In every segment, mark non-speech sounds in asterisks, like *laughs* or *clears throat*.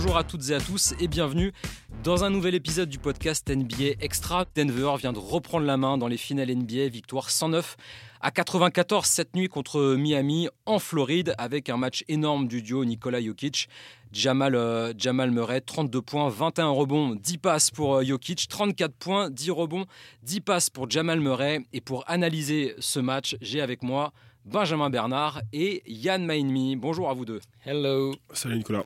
Bonjour à toutes et à tous et bienvenue dans un nouvel épisode du podcast NBA Extra. Denver vient de reprendre la main dans les finales NBA, victoire 109 à 94 cette nuit contre Miami en Floride avec un match énorme du duo Nikola Jokic. Jamal, euh, Jamal Murray, 32 points, 21 rebonds, 10 passes pour euh, Jokic, 34 points, 10 rebonds, 10 passes pour Jamal Murray. Et pour analyser ce match, j'ai avec moi Benjamin Bernard et Yann Mainmi. Bonjour à vous deux. Hello. Salut Nicolas.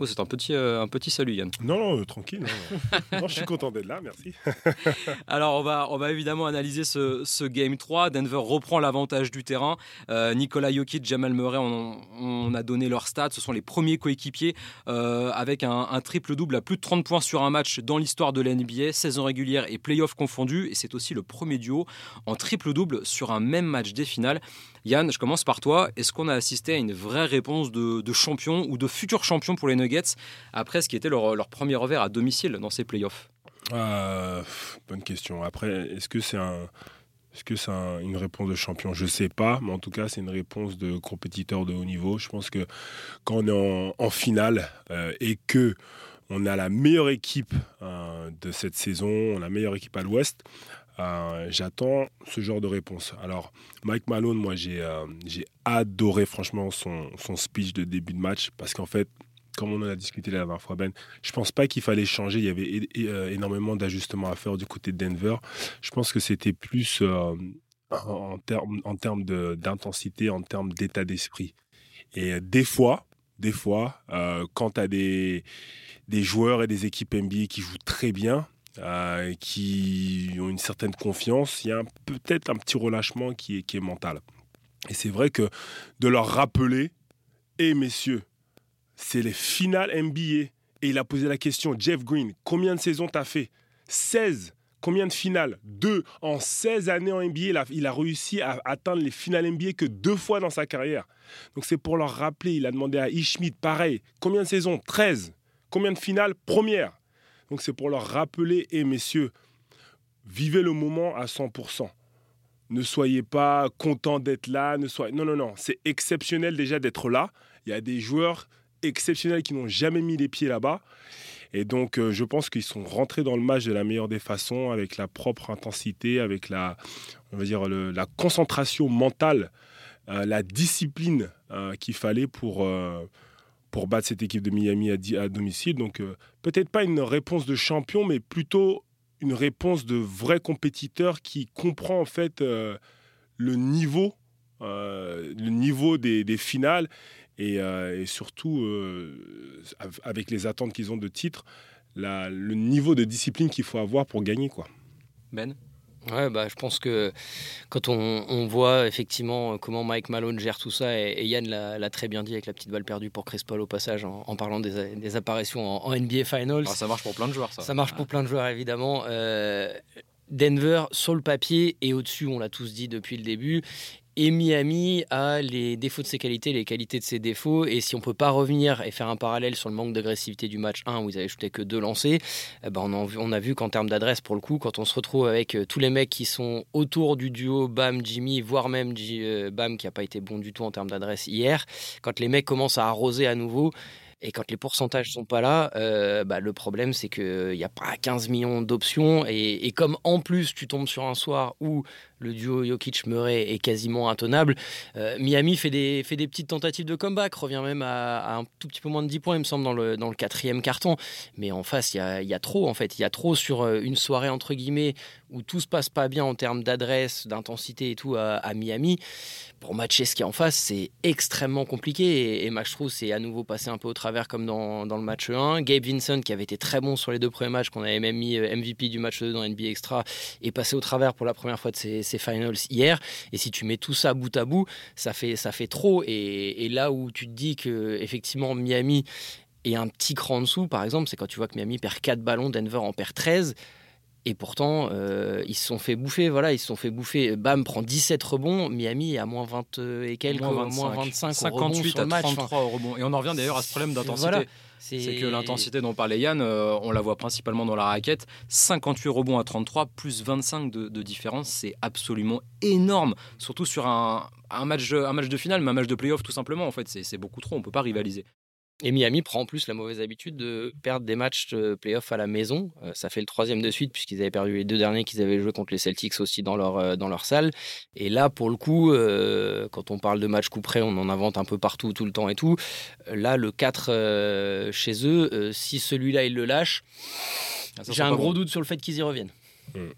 Oh, c'est un petit, euh, un petit salut Yann. Non, non, euh, tranquille. Non, *laughs* non, je suis content d'être là, merci. *laughs* Alors, on va, on va évidemment analyser ce, ce Game 3. Denver reprend l'avantage du terrain. Euh, Nicolas Jokic, Jamal Murray, on, on, a donné leurs stats. Ce sont les premiers coéquipiers avec un, un triple-double à plus de 30 points sur un match dans l'histoire de l'NBA, saison régulière et playoff confondus. Et c'est aussi le premier duo en triple-double sur un même match des finales. Yann, je commence par toi. Est-ce qu'on a assisté à une vraie réponse de, champion ou de futur champion pour les Nuggets après ce qui était leur, premier revers à domicile dans ces playoffs? Euh, Bonne question. Après, est-ce que c'est une réponse de champion? Je ne sais pas, mais en tout cas, c'est une réponse de compétiteur de haut niveau. Je pense que quand on est en, finale euh, et que on a la meilleure équipe euh, de cette saison, la meilleure équipe à l'Ouest, euh, j'attends ce genre de réponse. Alors, Mike Malone, moi, j'ai euh, adoré franchement son, son, speech de début de match parce qu'en fait, comme on en a discuté la dernière fois, Ben, je pense pas qu'il fallait changer. Il y avait é énormément d'ajustements à faire du côté de Denver. Je pense que c'était plus euh, en termes en termes d'intensité, en termes d'état d'esprit. Et des fois, des fois, euh, quand tu as des, des joueurs et des équipes NBA qui jouent très bien, euh, qui ont une certaine confiance, il y a peut-être un petit relâchement qui est, mental. Et c'est vrai que de leur rappeler, et hey, messieurs, c'est les finales NBA. Et il a posé la question, Jeff Green, combien de saisons t'as fait? 16. Combien de finales? Deux. En 16 années en NBA, il a, réussi à atteindre les finales NBA que deux fois dans sa carrière. Donc c'est pour leur rappeler, il a demandé à Ishmit, pareil, combien de saisons? 13. Combien de finales? Première. Donc c'est pour leur rappeler, et messieurs, vivez le moment à 100%. Ne soyez pas contents d'être là. Ne soyez... Non, non, non. C'est exceptionnel déjà d'être là. Il y a des joueurs exceptionnels qui n'ont jamais mis les pieds là-bas. Et donc, euh, je pense qu'ils sont rentrés dans le match de la meilleure des façons, avec la propre intensité, avec la, on va dire, la concentration mentale, euh, la discipline euh, qu'il fallait pour pour battre cette équipe de Miami à, domicile. Donc euh, peut-être pas une réponse de champion, mais plutôt une réponse de vrai compétiteur qui comprend en fait euh, le niveau, euh, le niveau des, finales et, surtout avec les attentes qu'ils ont de titre, le niveau de discipline qu'il faut avoir pour gagner quoi. Ben? Ouais, bah, je pense que quand on, on, voit effectivement comment Mike Malone gère tout ça, et, et Yann l'a très bien dit avec la petite balle perdue pour Chris Paul au passage en, en parlant des, des, apparitions en, en NBA Finals. Alors ça marche pour plein de joueurs, ça. Ça marche pour plein de joueurs, évidemment. Euh, Denver, sur le papier et au-dessus, on l'a tous dit depuis le début, et Miami a les défauts de ses qualités, les qualités de ses défauts. Et si on peut pas revenir et faire un parallèle sur le manque d'agressivité du match 1 où ils avaient shooté que deux lancés, eh ben on, a vu, a qu'en termes d'adresse, pour le coup, quand on se retrouve avec tous les mecs qui sont autour du duo Bam, Jimmy, voire même euh, Bam qui n'a pas été bon du tout en termes d'adresse hier, quand les mecs commencent à arroser à nouveau, et quand les pourcentages sont pas là, euh, bah, le problème c'est qu'il n'y a pas 15 millions d'options. Et, et, comme en plus tu tombes sur un soir où le duo Jokic-Murray est quasiment intenable, euh, Miami fait des, petites tentatives de comeback, revient même à, un tout petit peu moins de 10 points, il me semble, dans le, quatrième carton. Mais en face, il y a, trop en fait. Il y a trop sur euh, une soirée entre guillemets où tout se passe pas bien en termes d'adresse, d'intensité et tout à, Miami. Pour matcher ce qui est en face, c'est extrêmement compliqué. Et, et Max est à nouveau passé un peu au travers comme dans, dans, le match 1. Gabe Vincent, qui avait été très bon sur les deux premiers matchs, qu'on avait même mis euh, MVP du match 2 dans NBA Extra, est passé au travers pour la première fois de ses, ses finals hier. Et si tu mets tout ça bout à bout, ça fait, ça fait trop. Et, et là où tu te dis que effectivement Miami est un petit cran en dessous, par exemple, c'est quand tu vois que Miami perd 4 ballons, Denver en perd 13. Et pourtant, euh, ils se sont fait bouffer. Voilà, ils se sont fait bouffer. Bam prend 17 rebonds. Miami à moins 20 et quelques, moins 25, moins 25 58 à 33 au rebond. Et on en revient d'ailleurs à ce problème d'intensité. Voilà. C'est que l'intensité dont parlait Yann, euh, on la voit principalement dans la raquette. 58 rebonds à 33, plus 25 de, de différence, c'est absolument énorme. Surtout sur un, match de finale, mais un match de playoff tout simplement. En fait, c'est beaucoup trop, on ne peut pas rivaliser. Et Miami prend en plus la mauvaise habitude de perdre des matchs de playoff à la maison. Euh, ça fait le troisième de suite puisqu'ils avaient perdu les deux derniers qu'ils avaient joué contre les Celtics aussi dans leur, euh, dans leur salle. Et là, pour le coup, euh, quand on parle de match coup près, on en invente un peu partout, tout le temps et tout. Là, le 4 chez eux, si celui-là, ils le lâchent, ah, j'ai un gros doute sur le fait qu'ils y reviennent. Mm.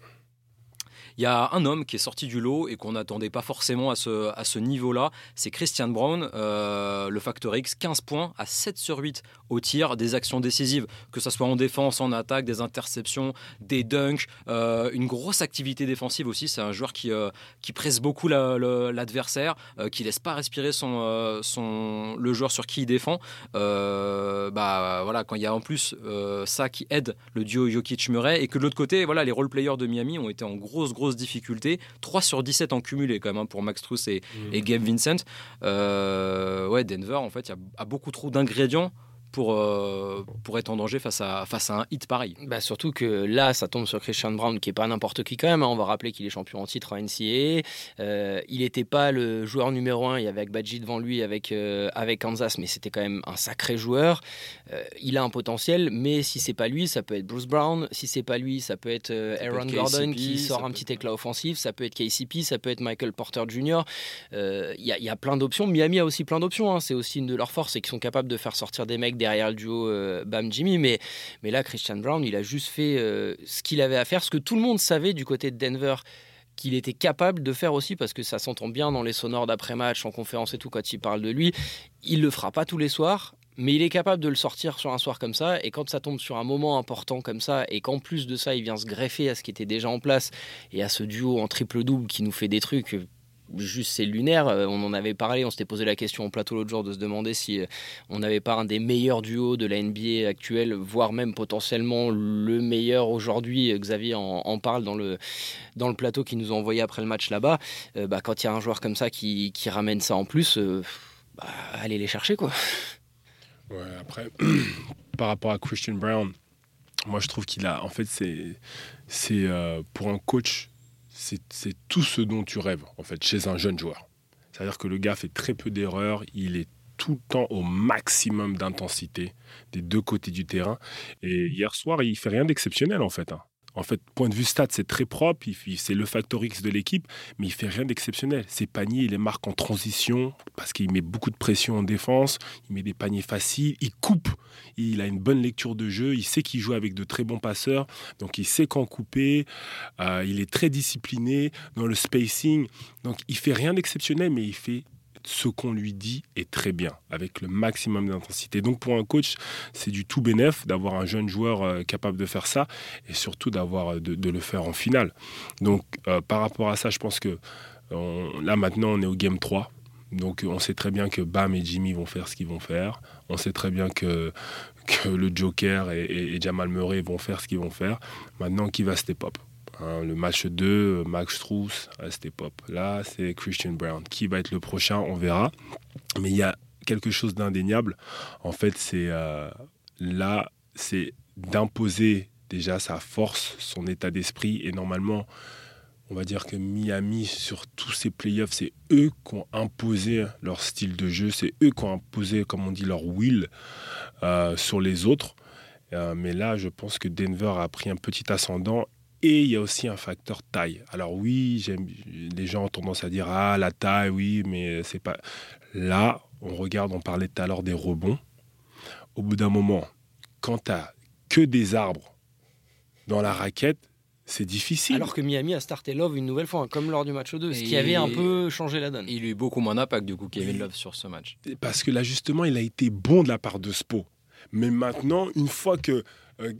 Il y a un homme qui est sorti du lot et qu'on n'attendait pas forcément à ce, niveau-là. C'est Christian Brown, euh, le Factor X, 15 points à 7 sur 8 au tir, des actions décisives, que ce soit en défense, en attaque, des interceptions, des dunks, euh, une grosse activité défensive aussi. C'est un joueur qui, euh, presse beaucoup l'adversaire, qui laisse pas respirer le joueur sur qui il défend. bah, voilà, quand il y a en plus ça qui aide le duo Jokic-Murray et que de l'autre côté, voilà, les role-players de Miami ont été en grosse, grosse difficultés. 3 sur 17 en cumulé quand même hein, pour Max Truss et, mmh. et Gabe Vincent. Euh, ouais, Denver, en fait, il y a beaucoup trop d'ingrédients pour, euh, pour être en danger face à, face à un hit pareil. Bah surtout que là, ça tombe sur Christian Brown, qui est pas n'importe qui quand même. Hein. On va rappeler qu'il est champion en titre en NCAA. Euh, il n'était pas le joueur numéro un. Il y avait Badji devant lui avec, euh, avec Kansas, mais c'était quand même un sacré joueur. il a un potentiel, mais si c'est pas lui, ça peut être Bruce Brown. Si c'est pas lui, ça peut être Aaron Gordon qui sort un petit éclat offensif. Ça peut être KCP, ça peut être Michael Porter Jr. Il y, y, a plein d'options. Miami a aussi plein d'options. Hein. C'est aussi une de leurs forces, c'est qu'ils sont capables de faire sortir des mecs derrière le duo euh, Bam Jimmy. Mais, mais là, Christian Brown, il a juste fait euh, ce qu'il avait à faire, ce que tout le monde savait du côté de Denver qu'il était capable de faire aussi parce que ça s'entend bien dans les sonores d'après-match, en conférence et tout, quand il parle de lui. Il le fera pas tous les soirs, mais il est capable de le sortir sur un soir comme ça. Et quand ça tombe sur un moment important comme ça, et qu'en plus de ça, il vient se greffer à ce qui était déjà en place et à ce duo en triple-double qui nous fait des trucs juste c'est lunaire. Euh, on en avait parlé, on s'était posé la question en plateau l'autre jour de se demander si euh, on n'avait pas un des meilleurs duos de la NBA actuelle, voire même potentiellement le meilleur aujourd'hui. Euh, Xavier en, parle dans le, dans le plateau qui nous a envoyé après le match là-bas. bah, quand il y a un joueur comme ça qui, ramène ça en plus, bah, allez les chercher quoi. Après, *clears throat* par rapport à Christian Brown, moi je trouve qu'il a, en fait, c'est, c'est pour un coach c'est tout ce dont tu rêves, en fait, chez un jeune joueur. C'est-à-dire que le gars fait très peu d'erreurs, il est tout le temps au maximum d'intensité des deux côtés du terrain. Et hier soir, il fait rien d'exceptionnel, en fait. Hein. En fait, point de vue stats, c'est très propre. C'est le factor X de l'équipe, mais il fait rien d'exceptionnel. Ses paniers, il les marque en transition parce qu'il met beaucoup de pression en défense. Il met des paniers faciles. Il coupe. Il a une bonne lecture de jeu. Il sait qu'il joue avec de très bons passeurs. Donc, il sait quand couper. Euh, il est très discipliné dans le spacing. Donc, il fait rien d'exceptionnel, mais il fait ce qu'on lui dit est très bien, avec le maximum d'intensité. Donc pour un coach, c'est du tout bénéf d'avoir un jeune joueur euh, capable de faire ça et surtout d'avoir euh, de, le faire en finale. Donc euh, par rapport à ça, je pense que là maintenant on est au game 3. Donc on sait très bien que Bam et Jimmy vont faire ce qu'ils vont faire. On sait très bien que, le Joker et, et Jamal Murray vont faire ce qu'ils vont faire. Maintenant, qui va step up? Hein, le match 2, Max Struss, c'était pop. Là, c'est Christian Brown. Qui va être le prochain On verra. Mais il y a quelque chose d'indéniable. En fait, c'est euh, là, c'est d'imposer déjà sa force, son état d'esprit. Et normalement, on va dire que Miami, sur tous ces playoffs, c'est eux qui ont imposé leur style de jeu. C'est eux qui ont imposé, comme on dit, leur will euh, sur les autres. Euh, mais là, je pense que Denver a pris un petit ascendant et il y a aussi un facteur taille. Alors oui, les gens ont tendance à dire ah la taille, oui, mais c'est pas. Là, on regarde, on parlait tout à l'heure des rebonds. Au bout d'un moment, quand tu as que des arbres dans la raquette, c'est difficile. Alors que Miami a starté Love une nouvelle fois, hein, comme lors du match 2, ce qui avait un peu changé la donne. Il a eu beaucoup moins d'impact du coup, Kevin Love, sur ce match. Parce que l'ajustement, il a été bon de la part de Spo. Mais maintenant, une fois que euh,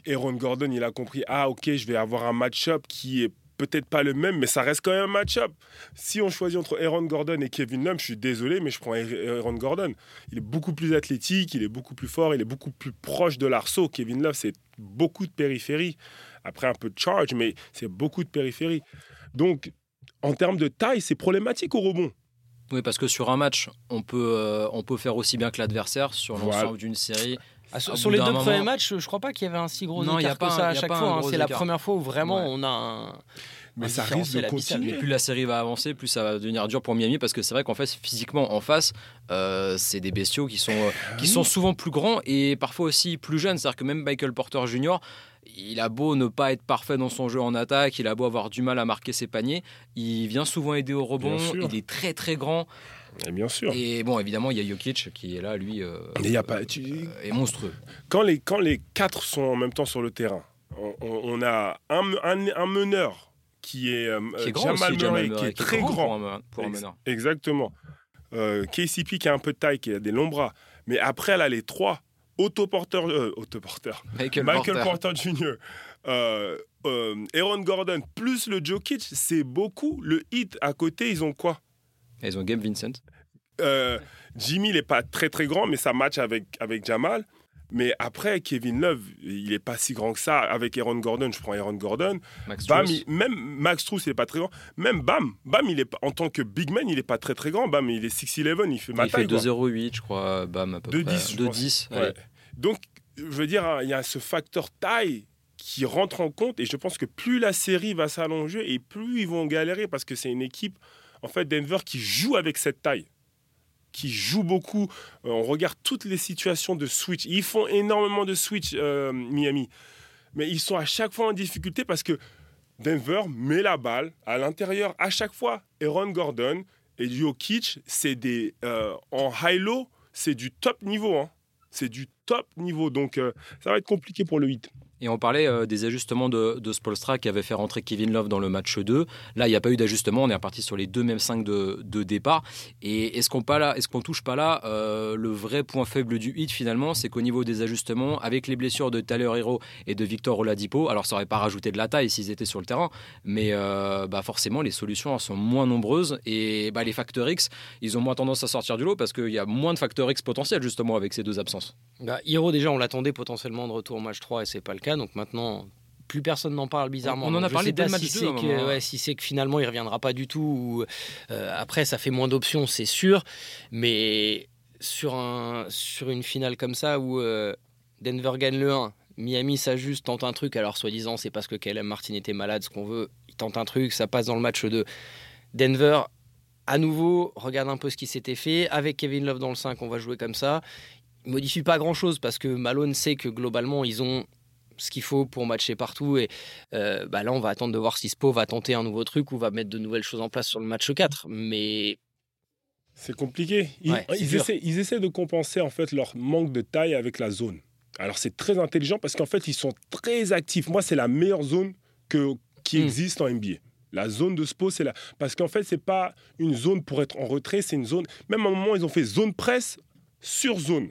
Aaron Gordon, il a compris, ah ok, je vais avoir un match-up qui est peut-être pas le même, mais ça reste quand même un match-up. Si on choisit entre Aaron Gordon et Kevin Love, je suis désolé, mais je prends Aaron Gordon. Il est beaucoup plus athlétique, il est beaucoup plus fort, il est beaucoup plus proche de l'arceau. Kevin Love, c'est beaucoup de périphérie. Après, un peu de charge, mais c'est beaucoup de périphérie. Donc, en termes de taille, c'est problématique au rebond. Oui, parce que sur un match, on peut, euh, on peut faire aussi bien que l'adversaire. Sur l'ensemble d'une série, ah, sur, les deux premiers matchs, je crois pas qu'il y avait un si gros écart que ça à chaque fois. Hein. C'est la première fois où vraiment on a un. mais un ça risque de continuer. Mais plus la série va avancer, plus ça va devenir dur pour Miami parce que c'est vrai qu'en fait, physiquement, en face, euh, c'est des bestiaux qui sont, euh, Ah qui sont souvent plus grands et parfois aussi plus jeunes. C'est-à-dire que même Michael Porter Jr., il a beau ne pas être parfait dans son jeu en attaque, il a beau avoir du mal à marquer ses paniers, il vient souvent aider au rebond, il est très très grand. Et bien sûr. Et bon, évidemment, il y a Jokic qui est là, lui, euh, Mais y a pas, tu- euh, est monstrueux. quand, les, quand les quatre sont en même temps sur le terrain, on, a un, un- un meneur qui est, euh, Qui est grand Jamal aussi, Murray, Jamal Murray, qui est très grand. pour un, pour un Ex- meneur. Exactement. Euh, KCP qui a un peu de taille, qui a des longs bras. Mais après, là, les trois autoporteurs, euh, autoporteurs, Michael, Michael Porter. Porter, Jr., euh, Aaron Gordon, plus le Jokic, c'est beaucoup. Le hit à côté, ils ont quoi? Et Ils ont Gabe Vincent. Euh, Jimmy, il n'est pas très très grand, mais ça match avec, avec Jamal. Mais après, Kevin Love, il n'est pas si grand que ça. Avec Aaron Gordon, je prends Aaron Gordon. Max Bam, il- même Max Truss, il n'est pas très grand. Même Bam, Bam, il est en tant que big man, il n'est pas très très grand. Bam, il est 6'11, il fait ma il fait taille. quoi. 2,08, je crois, bam, à peu 2,10, près. je pense. 2,10. Ouais. allez. Donc, je veux dire, hein, il y a ce facteur taille qui rentre en compte. Et je pense que plus la série va s'allonger et plus ils vont galérer parce que c'est une équipe, en fait, Denver qui joue avec cette taille. Qui joue beaucoup. Euh, on regarde toutes les situations de switch. Ils font énormément de switch, euh, Miami. Mais ils sont à chaque fois en difficulté parce que Denver met la balle à l'intérieur à chaque fois. Aaron Gordon et Jokic, c'est des. euh, en high-low, c'est du top niveau. hein. C'est du top niveau. Donc, ça va être compliqué pour le 8. Et on parlait euh, des ajustements de, de Spolstra qui avait fait rentrer Kevin Love dans le match 2. Là, il n'y a pas eu d'ajustement. On est reparti sur les deux mêmes 5 de, départ. Et est-ce qu'on qu'on touche pas là euh, le vrai point faible du hit finalement, c'est qu'au niveau des ajustements, avec les blessures de Tyler Hero et de Victor Oladipo, alors ça aurait pas rajouté de la taille s'ils étaient sur le terrain, mais euh, bah forcément les solutions elles sont moins nombreuses et bah, les facteurs X, ils ont moins tendance à sortir du lot parce qu'il y a moins de facteurs X potentiels justement avec ces deux absences. Bah, Hiro, déjà, on l'attendait potentiellement de retour au match 3 et c'est pas le cas. Donc maintenant, plus personne n'en parle bizarrement. On- en a parlé dès le match si 2 à un c'est que, hein. ouais, si c'est que finalement il reviendra pas du tout. Ou, euh, après, ça fait moins d'options, c'est sûr. Mais sur, un, sur une finale comme ça où euh, Denver gagne le 1, Miami s'ajuste, tente un truc. Alors, soi-disant, c'est parce que KLM Martin était malade, ce qu'on veut. Il tente un truc, ça passe dans le match 2. Denver, à nouveau, regarde un peu ce qui s'était fait. Avec Kevin Love dans le 5, on va jouer comme ça. Il modifie pas grand-chose parce que Malone sait que globalement, ils ont ce qu'il faut pour matcher partout. Et euh, bah là, on va attendre de voir si Spo va tenter un nouveau truc ou va mettre de nouvelles choses en place sur le match 4. Mais C'est compliqué. Ils, Ouais, essaient, ils essaient de compenser en fait leur manque de taille avec la zone. Alors c'est très intelligent parce qu'en fait ils sont très actifs. Moi c'est la meilleure zone que, qui Mm. existe en NBA. La zone de Spo, c'est la parce qu'en fait c'est pas une zone pour être en retrait, c'est une zone. Même à un moment ils ont fait zone presse sur zone.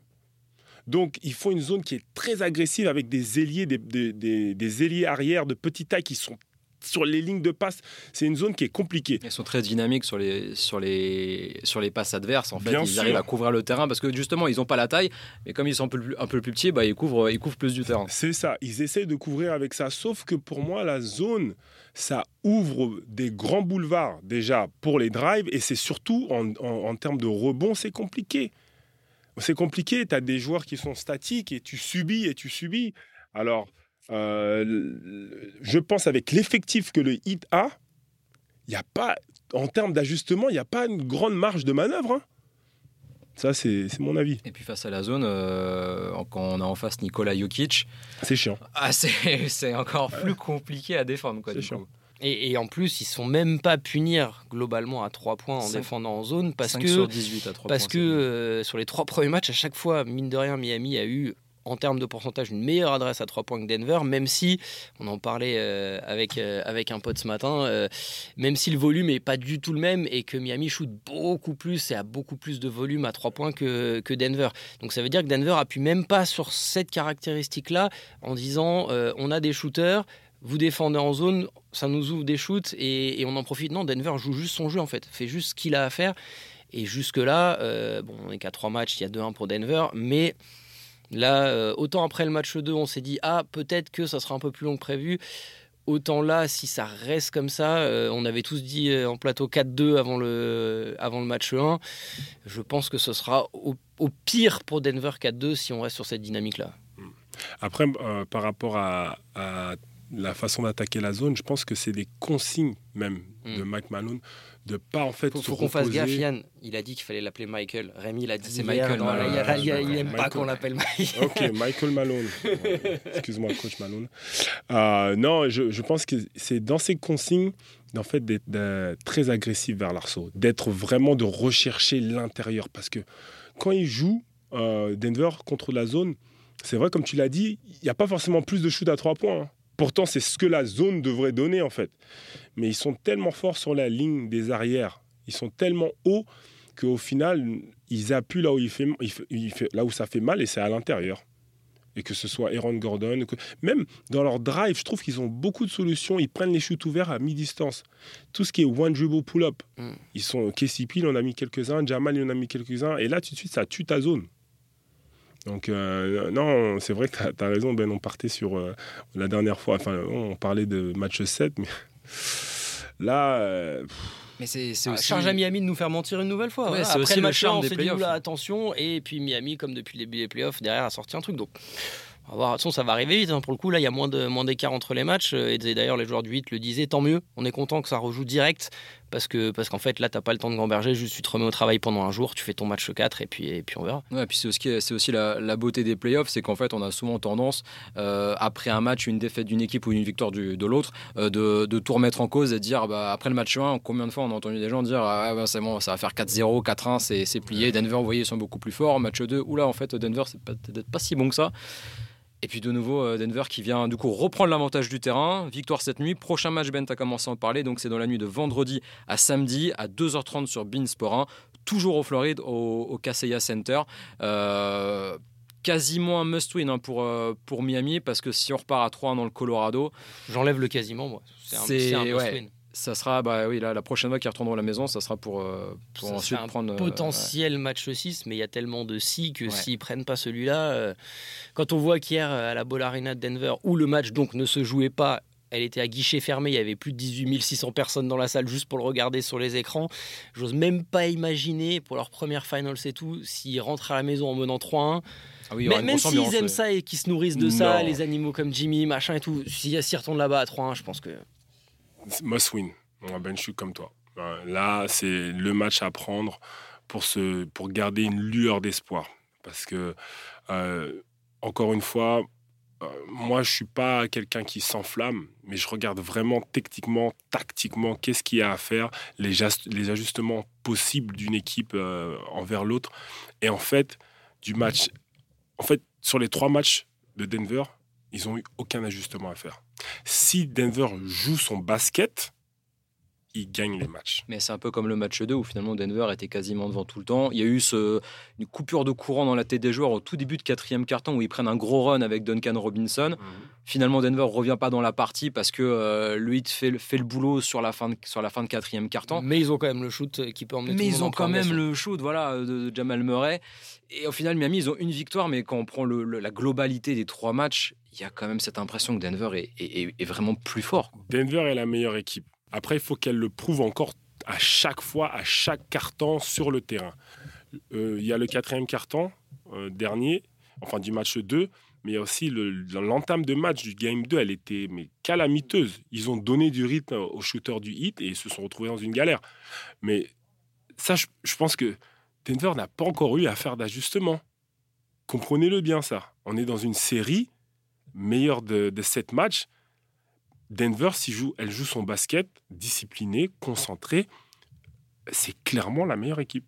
Donc il faut une zone qui est très agressive avec des ailiers, des, des, des- des ailiers arrière de petite taille qui sont sur les lignes de passe. C'est une zone qui est compliquée. Ils sont très dynamiques sur les, sur les, sur les passes adverses. En fait, Bien ils sûr. arrivent à couvrir le terrain parce que justement, ils n'ont pas la taille, mais comme ils sont un peu, plus- un peu plus petits, bah, ils, couvrent, ils couvrent plus du terrain. C'est ça, ils essaient de couvrir avec ça. Sauf que pour moi, la zone, ça ouvre des grands boulevards déjà pour les drives et c'est surtout en, en- en termes de rebond, c'est compliqué. C'est compliqué, tu as des joueurs qui sont statiques et tu subis et tu subis. Alors, euh, je pense avec l'effectif que le hit a, il n'y a pas, en termes d'ajustement, il n'y a pas une grande marge de manœuvre. hein. Ça, c'est mon avis. Et puis face à la zone, euh, quand on a en face Nikola Jokic, C'est chiant. ah, c'est *laughs* encore plus compliqué à défendre. C'est chiant. coup. Et, et en plus, ils sont même pas punir globalement à 3 points en défendant en zone parce 5 que sur 18 à 3 Parce points, que euh, sur les trois premiers matchs, à chaque fois, mine de rien, Miami a eu, en termes de pourcentage, une meilleure adresse à trois points que Denver, même si, on en parlait euh, avec, euh, avec un pote ce matin, euh, même si le volume n'est pas du tout le même et que Miami shoot beaucoup plus et a beaucoup plus de volume à trois points que, que Denver. Donc ça veut dire que Denver appuie même pas sur cette caractéristique-là en disant on a des shooters. Vous défendez en zone, ça nous ouvre des shoots et, on en profite. Non, Denver joue juste son jeu en fait, fait juste ce qu'il a à faire. Et jusque-là, euh, bon, on est qu'à trois matchs, il y a 2-1 pour Denver, mais là, euh, autant après le match 2, on s'est dit, ah, peut-être que ça sera un peu plus long que prévu. Autant là, si ça reste comme ça, euh, on avait tous dit en plateau 4-2 avant le, avant le match 1. Je pense que ce sera au, pire pour Denver 4-2 si on reste sur cette dynamique-là. Après, par rapport à la façon d'attaquer la zone, je pense que c'est des consignes même de Mm. Mike Malone de pas en fait Faut, se faut qu'on fasse gaffe, Yann. Il a dit qu'il fallait l'appeler Michael. Rémi, il a dit C'est Michael Malone. il, a- il aime pas Michael. qu'on l'appelle Mike. Ok, Michael Malone. *laughs* Excuse-moi, coach Malone. Euh, non, je, je pense que c'est dans ces consignes, en fait, d'être d'être très agressif vers l'arceau, d'être vraiment de rechercher l'intérieur, parce que quand il joue euh, Denver contre la zone, c'est vrai, comme tu l'as dit, il n'y a pas forcément plus de shoot à trois points. hein. Pourtant, c'est ce que la zone devrait donner, en fait. Mais ils sont tellement forts sur la ligne des arrières, ils sont tellement hauts qu'au final, ils appuient là où, il fait, il là où ça fait mal et c'est à l'intérieur. Et que ce soit Aaron Gordon, que- même dans leur drive, je trouve qu'ils ont beaucoup de solutions. Ils prennent les shoots ouverts à mi-distance. Tout ce qui est one dribble pull-up, Mm. ils sont KCP, il en a mis quelques-uns, Jamal, il en a mis quelques-uns, et là, tout de suite, ça tue ta zone. Donc, euh, non, c'est vrai que tu as, raison, Ben. On partait sur euh, la dernière fois, enfin, on parlait de match 7, mais *laughs* là, euh, Mais c'est c'est Ah, aussi. Charge à Miami de nous faire mentir une nouvelle fois. Ouais, Voilà. c'est Après aussi le match là, on s'est dit oula, attention. Et puis Miami, comme depuis le début des playoffs, derrière a sorti un truc. Donc, on va voir. Façon, ça va arriver vite. hein. Pour le coup, là, il y a moins de moins d'écart entre les matchs. Et d'ailleurs, les joueurs du 8 le disaient. Tant mieux. On est content que ça rejoue direct parce que parce qu'en fait, là, t'as pas le temps de gamberger. Juste, tu te remets au travail pendant un jour. Tu fais ton match 4 et puis et puis on verra. Ouais, puis c'est aussi, c'est aussi la, la beauté des playoffs, c'est qu'en fait, on a souvent tendance, euh, après un match, une défaite d'une équipe ou une victoire du- de l'autre, euh, de, de tout remettre en cause et de dire, bah, après le match 1, combien de fois on a entendu des gens dire, ah, c'est bon, ça va faire 4-0, 4-1, c'est, c'est plié. Denver, vous voyez, ils sont beaucoup plus forts. Match 2, oula, en fait, Denver, c'est peut-être pas si bon que ça. Et puis de nouveau, euh, Denver qui vient du coup reprendre l'avantage du terrain. Victoire cette nuit. Prochain match, Ben, tu as commencé à en parler. Donc c'est dans la nuit de vendredi à samedi à 2h30 sur Beansport 1. Toujours au Floride, au, au Kaseya Center. Euh, quasiment un must-win hein, pour, euh, pour Miami parce que si on repart à 3 dans le Colorado, J'enlève le quasiment, moi. C'est un, ouais. Ça sera, bah oui, là, la prochaine fois qu'ils retourneront à la maison, ça sera pour, euh, pour Ça ensuite un prendre. euh, potentiel match 6, mais il y a tellement de si que Ouais. s'ils prennent pas celui-là, euh, quand on voit qu'hier euh, à la Ball Arena de Denver, où le match donc ne se jouait pas, elle était à guichet fermé, il y avait plus de 18 600 personnes dans la salle juste pour le regarder sur les écrans. J'ose même pas imaginer pour leur première finals et tout, s'ils rentrent à la maison en menant 3-1, Ah oui, même s'ils aiment ouais. ça et qu'ils se nourrissent de ça, les animaux comme Jimmy, machin et tout, s'ils s'ils retournent là-bas à 3-1, je pense que must win. Ben, je suis comme toi. Là, c'est le match à prendre pour, se, pour garder une lueur d'espoir. Parce que, euh, encore une fois, euh, moi, je suis pas quelqu'un qui s'enflamme, mais je regarde vraiment techniquement, tactiquement, qu'est-ce qu'il y a à faire, les ajustements possibles d'une équipe euh, envers l'autre. Et en fait, du match, en fait, sur les trois matchs de Denver, ils ont eu aucun ajustement à faire. Si Denver joue son basket, il gagne les matchs. Mais c'est un peu comme le match 2 où finalement Denver était quasiment devant tout le temps. Il y a eu ce- une coupure de courant dans la tête des joueurs au tout début de quatrième carton où ils prennent un gros run avec Duncan Robinson. Finalement, Denver revient pas dans la partie parce que euh, le fait, le- fait le boulot sur la fin de, sur la fin de quatrième carton. Mais ils ont quand même le shoot euh, qui peut emmener Mais ils ont quand même le shoot voilà, de, de Jamal Murray. Et au final, Miami, ils ont une victoire, mais quand on prend le- le- la globalité des trois matchs, il y a quand même cette impression que Denver est, est- est- est vraiment plus fort. Denver est la meilleure équipe. Après, il faut qu'elle le prouve encore à chaque fois, à chaque carton sur le terrain. Euh, Il y a le quatrième carton euh, dernier, enfin du match 2, mais aussi le- l'entame de match du game 2, elle était calamiteuse. Ils ont donné du rythme aux shooters du hit et ils se sont retrouvés dans une galère. Mais ça, je, pense que Denver n'a pas encore eu à faire d'ajustement. Comprenez-le bien, ça. On est dans une série meilleure de, de sept matchs. Denver, si joue, elle joue son basket, disciplinée, concentrée, c'est clairement la meilleure équipe.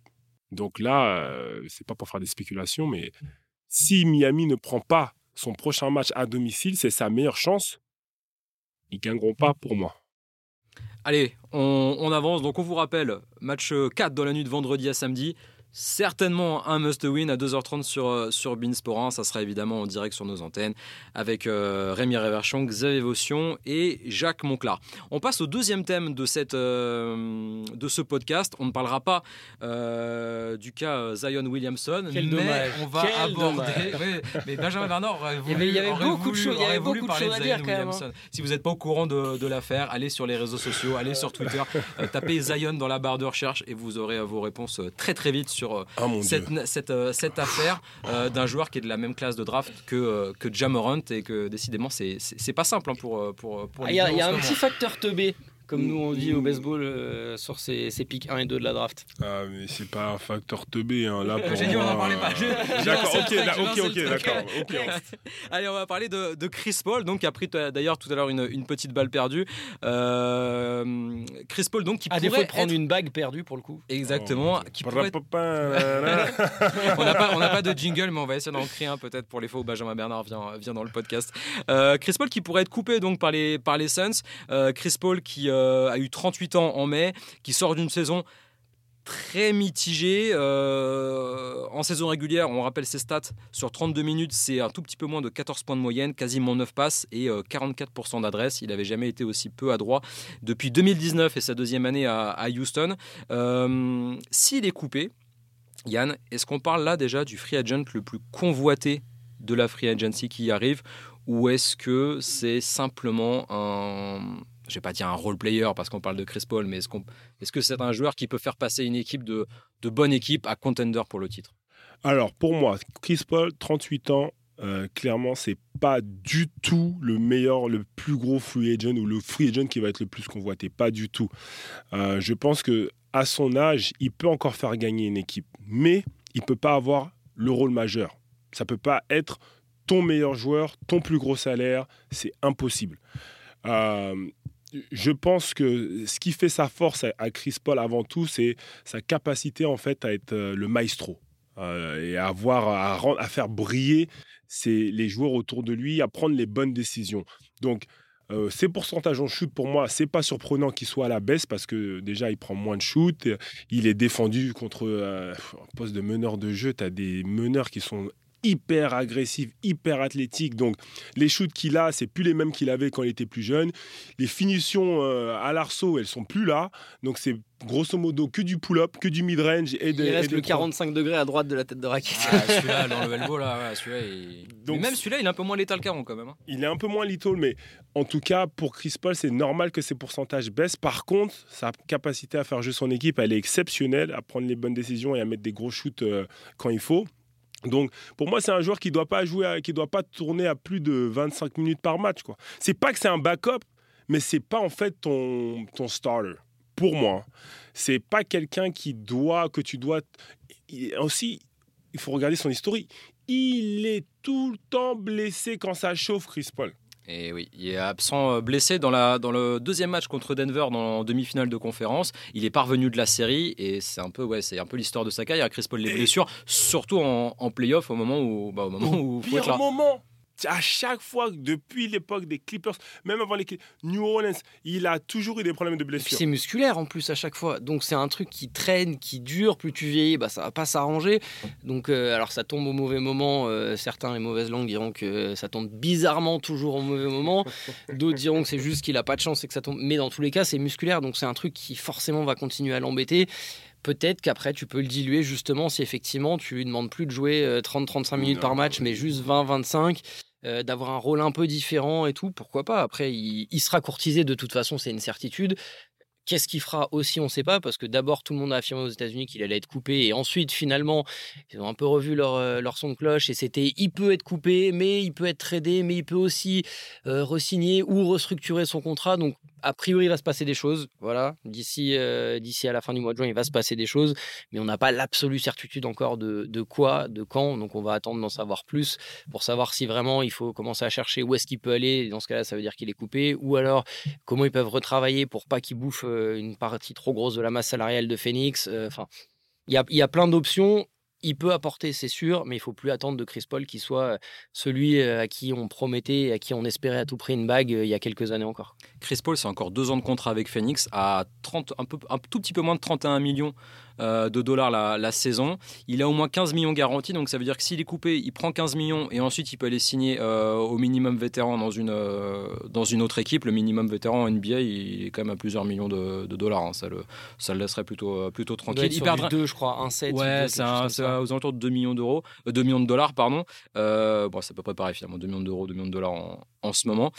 Donc là, euh, c'est pas pour faire des spéculations, mais si Miami ne prend pas son prochain match à domicile, c'est sa meilleure chance. Ils gagneront pas pour moi. Allez, on, on avance. Donc on vous rappelle, match 4 dans la nuit de vendredi à samedi. Certainement un must-win à 2h30 sur, euh, sur Beansport 1. Ça sera évidemment en direct sur nos antennes avec euh, Rémi Réverchon, Xavier Vaution et Jacques Monclar. On passe au deuxième thème de, cette, euh, de ce podcast. On ne parlera pas euh, du cas Zion Williamson, Quel mais dommage. on va Quel aborder. *laughs* Ouais, mais Benjamin Bernard aurait voulu, Il y avait- beaucoup de choses- il y aurait avait voulu beaucoup de parler choses à de dire, Zion quand même, hein. Williamson. Si vous n'êtes pas au courant de, de l'affaire, allez sur les réseaux sociaux, allez sur Twitter, euh, tapez Zion dans la barre de recherche et vous aurez vos réponses très très vite sur sur ah, cette, cette, cette, affaire d'un joueur qui est de la même classe de draft que, que Jamorant et que décidément, c'est pas simple hein, pour, pour, pour ah, Il y a, y a un petit facteur teubé comme nous on dit au baseball euh, sur ces, ces pics 1 et 2 de la draft. Ah, mais c'est pas un facteur teubé. Hein. Là, pour *laughs* J'ai dit, on en parlait pas. D'accord, ok, ok, d'accord. Allez, on va parler de, de, Chris Paul, donc, qui a pris d'ailleurs tout à l'heure une, une, petite balle perdue. Euh, Chris Paul, donc, qui à pourrait. de prendre une bague perdue pour le coup. Exactement. Oh, qui pourrait... *laughs* on n'a pas, pas, de jingle, mais on va essayer d'en créer un peut-être pour les fois où Benjamin Bernard vient, vient dans le podcast. Euh, Chris Paul qui pourrait être coupé donc par les, par les Suns. Euh, Chris Paul qui euh, a eu 38 ans en mai, qui sort d'une saison très mitigée. Euh, en saison régulière, on rappelle ses stats, sur 32 minutes, c'est un tout petit peu moins de 14 points de moyenne, quasiment 9 passes et 44% d'adresse. Il n'avait jamais été aussi peu adroit depuis 2019 et sa deuxième année à, Houston. S'il est coupé, Yann, est-ce qu'on parle là déjà du free agent le plus convoité de la free agency qui arrive ou est-ce que c'est simplement un je vais pas dire un role player parce qu'on parle de Chris Paul, mais est-ce, que c'est un joueur qui peut faire passer une équipe de, bonne équipe à contender pour le titre? Alors pour moi, Chris Paul, 38 ans, euh, clairement, c'est pas du tout le meilleur, le plus gros free agent ou le free agent qui va être le plus convoité. Pas du tout. Euh, je pense que à son âge, il peut encore faire gagner une équipe, mais il peut pas avoir le rôle majeur. Ça peut pas être ton meilleur joueur, ton plus gros salaire, c'est impossible. Euh, je pense que ce qui fait sa force à Chris Paul avant tout, c'est sa capacité en fait à être euh, le maestro euh, et à avoir à, faire briller les joueurs autour de lui, à prendre les bonnes décisions. Donc euh, ces pourcentages en shoot, pour moi, c'est pas surprenant qu'il soit à la baisse parce que déjà, il prend moins de shoot. Il est défendu contre un poste de meneur de jeu. Tu as des meneurs qui sont hyper agressif, hyper athlétique. Donc les shoots qu'il a, c'est plus les mêmes qu'il avait quand il était plus jeune. Les finitions euh, à l'arceau, elles sont plus là. Donc c'est grosso modo que du pull-up, que du mid-range et de. Il reste le 45 degrés à droite de la tête de raquette. Ah, celui-là, dans le elbow là, celui-là, Donc, même celui-là, il est un peu moins létal qu'avant quand même. Hein. Il est un peu moins létal, mais en tout cas pour Chris Paul, c'est normal que ses pourcentages baissent. Par contre, sa capacité à faire jouer son équipe, elle est exceptionnelle, à prendre les bonnes décisions et à mettre des gros shoots euh, quand il faut. Donc, pour moi, c'est un joueur qui ne doit pas doit pas tourner à plus de 25 minutes par match. Quoi. C'est pas que c'est un backup, mais c'est pas en fait ton, ton starter. Pour moi, c'est pas quelqu'un qui doit, que tu dois. aussi, il faut regarder son historique. Il est tout le temps blessé quand ça chauffe, Chris Paul. Et oui, il est absent euh, blessé dans, la, dans le deuxième match contre Denver dans demi-finale de conférence. Il est parvenu de la série et c'est un peu, ouais, c'est un peu l'histoire de sa carrière. Chris Paul les blessures, surtout en, en playoff au moment où, bah, au moment où, faut être là. moment à chaque fois, depuis l'époque des Clippers, même avant les New Orleans, il a toujours eu des problèmes de blessure. C'est musculaire en plus à chaque fois. Donc c'est un truc qui traîne, qui dure. Plus tu vieillis, bah, ça va pas s'arranger. Donc euh, alors ça tombe au mauvais moment. Euh, certains, les mauvaises langues diront que ça tombe bizarrement toujours au mauvais moment. *laughs* D'autres diront que c'est juste qu'il a pas de chance et que ça tombe. Mais dans tous les cas, c'est musculaire. Donc c'est un truc qui forcément va continuer à l'embêter peut-être qu'après tu peux le diluer justement si effectivement tu lui demandes plus de jouer 30-35 euh, minutes par match mais juste 20-25 euh, d'avoir un rôle un peu différent et tout, pourquoi pas. Après, il, sera courtisé de toute façon, c'est une certitude. Qu'est-ce qu'il fera aussi, on ne sait pas, parce que d'abord, tout le monde a affirmé aux États-Unis qu'il allait être coupé, et ensuite, finalement, ils ont un peu revu leur, euh, leur son de cloche, et c'était il peut être coupé, mais il peut être tradé, mais il peut aussi euh, resigner ou restructurer son contrat. Donc, a priori, il va se passer des choses. Voilà, d'ici euh, d'ici à la fin du mois de juin, il va se passer des choses, mais on n'a pas l'absolue certitude encore de, de, quoi, de quand. Donc, on va attendre d'en savoir plus pour savoir si vraiment il faut commencer à chercher où est-ce qu'il peut aller. Dans ce cas-là, ça veut dire qu'il est coupé, ou alors comment ils peuvent retravailler pour pas qu'il bouffe euh, une partie trop grosse de la masse salariale de Phoenix. Euh, enfin, il y a, y a plein d'options il peut apporter, c'est sûr, mais il faut plus attendre de Chris Paul qu'il soit celui à qui on promettait, à qui on espérait à tout prix une bague il y a quelques années encore. Chris Paul, c'est encore deux ans de contrat avec Phoenix à 30, un, peu, un tout petit peu moins de 31 millions euh, de dollars la, saison. Il a au moins 15 millions garantis, donc ça veut dire que s'il est coupé, il prend 15 millions et ensuite il peut aller signer euh, au minimum vétéran dans une, euh, dans une autre équipe. Le minimum vétéran en NBA, il est quand même à plusieurs millions de, dollars. Hein. Ça, le, ça le laisserait plutôt, plutôt tranquille. Il, perdra 2, je crois, un 7. Ouais, c'est aux alentours de 2 millions d'euros, 2 millions de dollars, pardon. bon, c'est à peu près pareil finalement, 2 millions d'euros, 2 millions de dollars en, en ce moment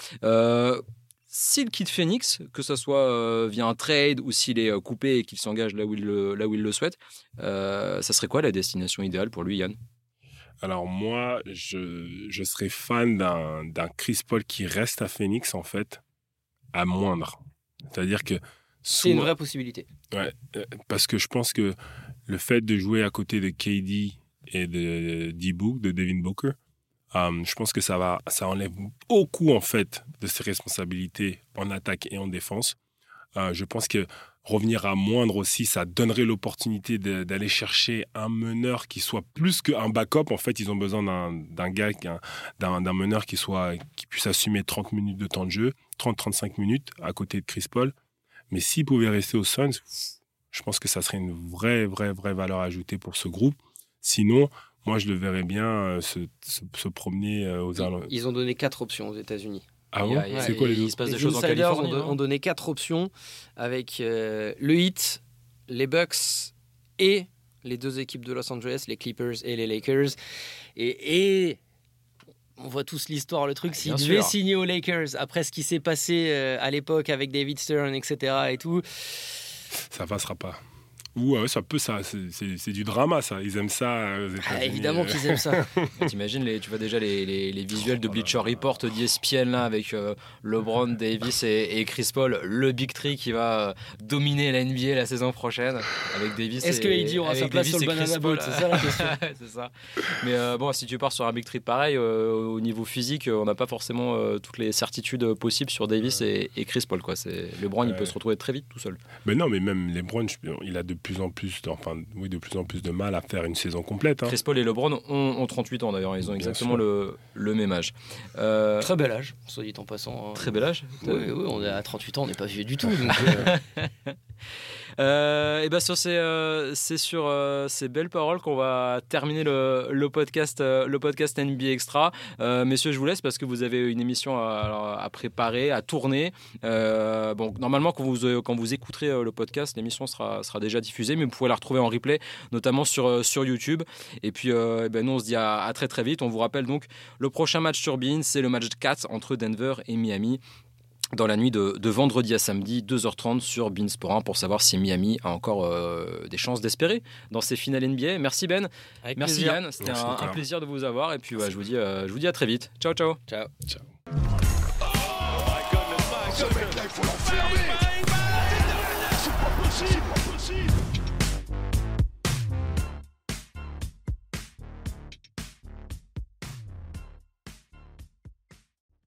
s'il quitte Phoenix, que ce soit via un trade ou s'il est coupé et qu'il s'engage là, où il le, là où il le souhaite, ça serait quoi la destination idéale pour lui, Yann? Alors moi, je, je serais fan d'un Chris Paul qui reste à Phoenix, en fait, à moindre. C'est-à-dire que... C'est une vraie possibilité. Ouais, euh, parce que je pense que le fait de jouer à côté de KD et de D-Book, de Devin Booker, euh, je pense que ça, va, ça enlève beaucoup, en fait, de ses responsabilités en attaque et en défense. Euh, je pense que revenir à moindre aussi, ça donnerait l'opportunité d'aller chercher un meneur qui soit plus qu'un backup. En fait, ils ont besoin d'un gars, d'un meneur qui, soit, qui puisse assumer 30 minutes de temps de jeu, 30-35 minutes à côté de Chris Paul. Mais s'il pouvait rester aux Suns, je pense que ça serait une vraie, vraie, vraie valeur ajoutée pour ce groupe. Sinon, moi, je le verrais bien euh, se, se, promener euh, aux Ils ont donné quatre options aux États-Unis. Ah bon C'est quoi les Il se passe des choses en Californie. Ont, donné quatre options avec euh, le Heat, les Bucks et les deux équipes de Los Angeles, les Clippers et les Lakers. Et, on voit tous l'histoire, le truc. S'il devait signer aux Lakers après ce qui s'est passé euh, à l'époque avec David Stern, etc. et tout. Ça passera pas. Ouais, ça peut, ça, c'est du drama, ça. Ils aiment ça euh, ah, évidemment qu'ils aiment ça. *laughs* T'imagines, les, tu vois déjà les, les, visuels de Bleacher Report d'ESPN là avec euh, LeBron, Davis et, Chris Paul, le Big Tree qui va euh, dominer la NBA la saison prochaine avec Davis. Est-ce que AD aura sa place sur le banana boat C'est ça la question. *laughs* c'est ça. Mais bon, si tu pars sur un Big Tree pareil, au niveau physique, on n'a pas forcément toutes les certitudes possibles sur Davis et, Chris Paul. Quoi. LeBron, il peut se retrouver très vite tout seul. Mais non, mais même LeBron, il a de plus en plus, enfin, oui, de plus en plus de mal à faire une saison complète. Hein. Chris Paul et LeBron ont, 38 ans d'ailleurs, ils ont exactement le, le, même âge. Euh, Très bel âge, soit dit en passant. Très bel âge Oui, oui, on est à 38 ans, on n'est pas vieux du tout. *laughs* Euh. *laughs* Euh, et ben sur ces, euh, sur euh, ces belles paroles qu'on va terminer le, le podcast, le podcast NBA Extra. messieurs, je vous laisse parce que vous avez une émission à, préparer, à tourner. bon, normalement, quand vous, quand vous écouterez le podcast, l'émission sera, sera déjà diffusée, mais vous pouvez la retrouver en replay, notamment sur, sur YouTube. Et puis, ben, nous, on se dit à, très très vite. On vous rappelle donc le prochain match Bean, c'est le match 4 entre Denver et Miami dans la nuit de, vendredi à samedi, 2h30 sur Beansport 1 pour savoir si Miami a encore euh, des chances d'espérer dans ces finales NBA. Merci Ben. Merci Yann. C'était un, plaisir de vous avoir. Et puis je, vous dis, euh, je vous dis à très vite. Ciao, ciao. Ciao. ciao. Oh